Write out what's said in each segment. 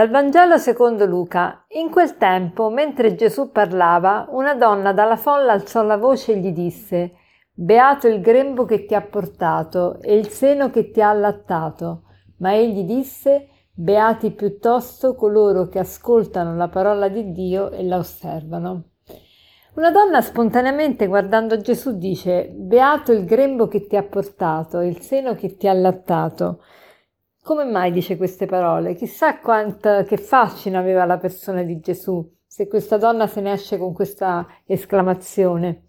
Dal Vangelo secondo Luca. In quel tempo, mentre Gesù parlava, una donna dalla folla alzò la voce e gli disse: Beato il grembo che ti ha portato e il seno che ti ha allattato. Ma egli disse: Beati piuttosto coloro che ascoltano la parola di Dio e la osservano. Una donna spontaneamente guardando Gesù dice: Beato il grembo che ti ha portato e il seno che ti ha allattato. Come mai dice queste parole? Chissà quanto, che fascino aveva la persona di Gesù se questa donna se ne esce con questa esclamazione.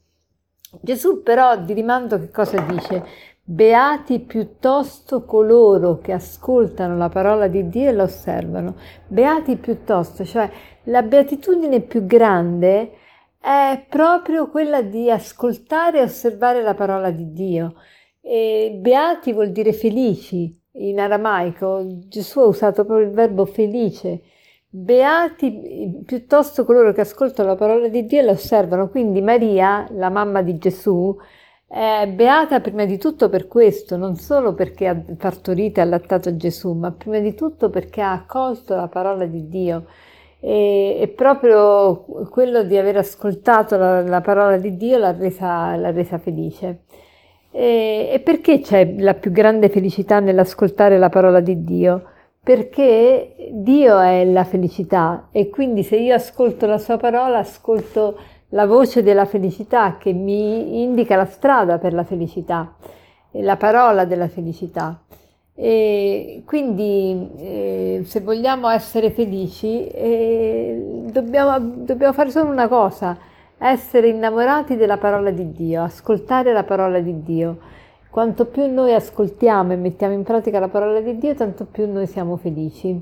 Gesù però di rimando che cosa dice? Beati piuttosto coloro che ascoltano la parola di Dio e la osservano. Beati piuttosto, cioè la beatitudine più grande è proprio quella di ascoltare e osservare la parola di Dio. E beati vuol dire felici, in aramaico Gesù ha usato proprio il verbo felice. Beati piuttosto coloro che ascoltano la parola di Dio e la osservano. Quindi Maria, la mamma di Gesù, è beata prima di tutto per questo, non solo perché ha partorito e allattato Gesù, ma prima di tutto perché ha accolto la parola di Dio. E, e proprio quello di aver ascoltato la, la parola di Dio l'ha resa, l'ha resa felice. E, e perché c'è la più grande felicità nell'ascoltare la parola di Dio? Perché Dio è la felicità e quindi se io ascolto la sua parola, ascolto la voce della felicità che mi indica la strada per la felicità, la parola della felicità. E quindi eh, se vogliamo essere felici eh, dobbiamo, dobbiamo fare solo una cosa, essere innamorati della parola di Dio, ascoltare la parola di Dio. Quanto più noi ascoltiamo e mettiamo in pratica la parola di Dio, tanto più noi siamo felici.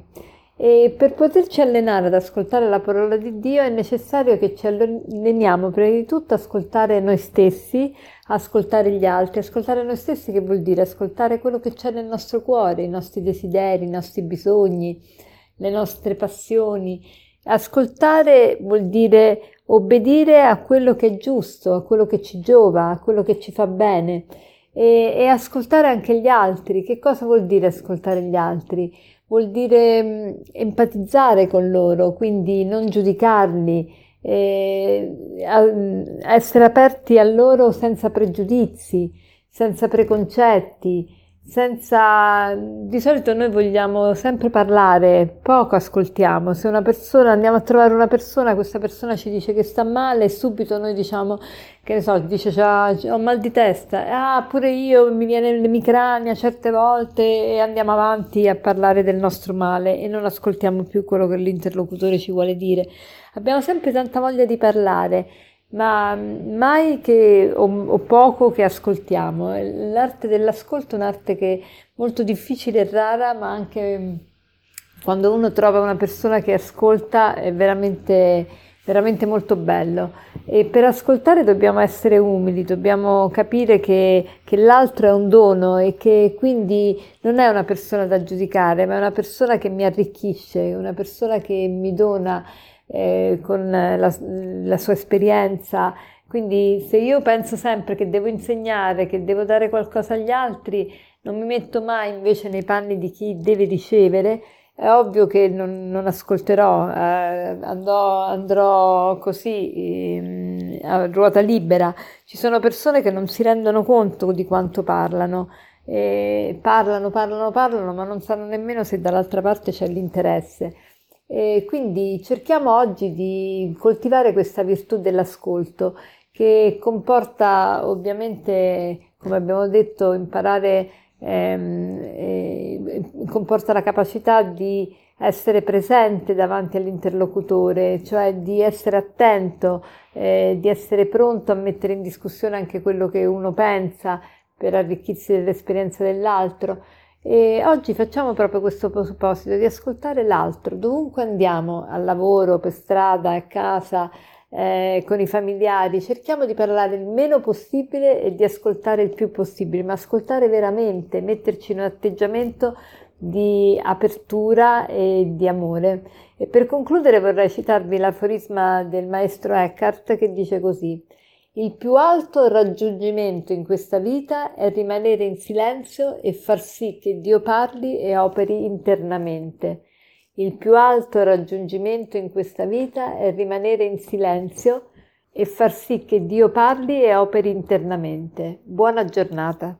E per poterci allenare ad ascoltare la parola di Dio è necessario che ci alleniamo prima di tutto ascoltare noi stessi, ascoltare gli altri. Ascoltare noi stessi che vuol dire ascoltare quello che c'è nel nostro cuore, i nostri desideri, i nostri bisogni, le nostre passioni. Ascoltare vuol dire obbedire a quello che è giusto, a quello che ci giova, a quello che ci fa bene e, e ascoltare anche gli altri. Che cosa vuol dire ascoltare gli altri? Vuol dire mh, empatizzare con loro, quindi non giudicarli, eh, essere aperti a loro senza pregiudizi, senza preconcetti senza di solito noi vogliamo sempre parlare, poco ascoltiamo. Se una persona andiamo a trovare una persona, questa persona ci dice che sta male e subito noi diciamo che ne so, dice ho mal di testa, ah pure io mi viene l'emicrania certe volte e andiamo avanti a parlare del nostro male e non ascoltiamo più quello che l'interlocutore ci vuole dire. Abbiamo sempre tanta voglia di parlare ma mai che o, o, poco che ascoltiamo. L'arte dell'ascolto è un'arte che è molto difficile e rara, ma anche quando uno trova una persona che ascolta è veramente, veramente molto bello. E per ascoltare dobbiamo essere umili, dobbiamo capire che, che l'altro è un dono e che quindi non è una persona da giudicare, ma è una persona che mi arricchisce, una persona che mi dona eh, con la, la sua esperienza. Quindi se io penso sempre che devo insegnare, che devo dare qualcosa agli altri, non mi metto mai invece nei panni di chi deve ricevere, è ovvio che non, non ascolterò, eh, andrò, andrò, così eh, a ruota libera. Ci sono persone che non si rendono conto di quanto parlano, eh, parlano, parlano, parlano, ma non sanno nemmeno se dall'altra parte c'è l'interesse. E quindi cerchiamo oggi di coltivare questa virtù dell'ascolto che comporta ovviamente, come abbiamo detto, imparare, ehm, eh, comporta la capacità di essere presente davanti all'interlocutore, cioè di essere attento, eh, di essere pronto a mettere in discussione anche quello che uno pensa per arricchirsi dell'esperienza dell'altro. E oggi facciamo proprio questo proposito di ascoltare l'altro, dovunque andiamo, al lavoro, per strada, a casa, eh, con i familiari, cerchiamo di parlare il meno possibile e di ascoltare il più possibile, ma ascoltare veramente, metterci in un atteggiamento di apertura e di amore. E per concludere vorrei citarvi l'aforisma del maestro Eckhart che dice così il più alto raggiungimento in questa vita è rimanere in silenzio e far sì che Dio parli e operi internamente. Il più alto raggiungimento in questa vita è rimanere in silenzio e far sì che Dio parli e operi internamente. Buona giornata.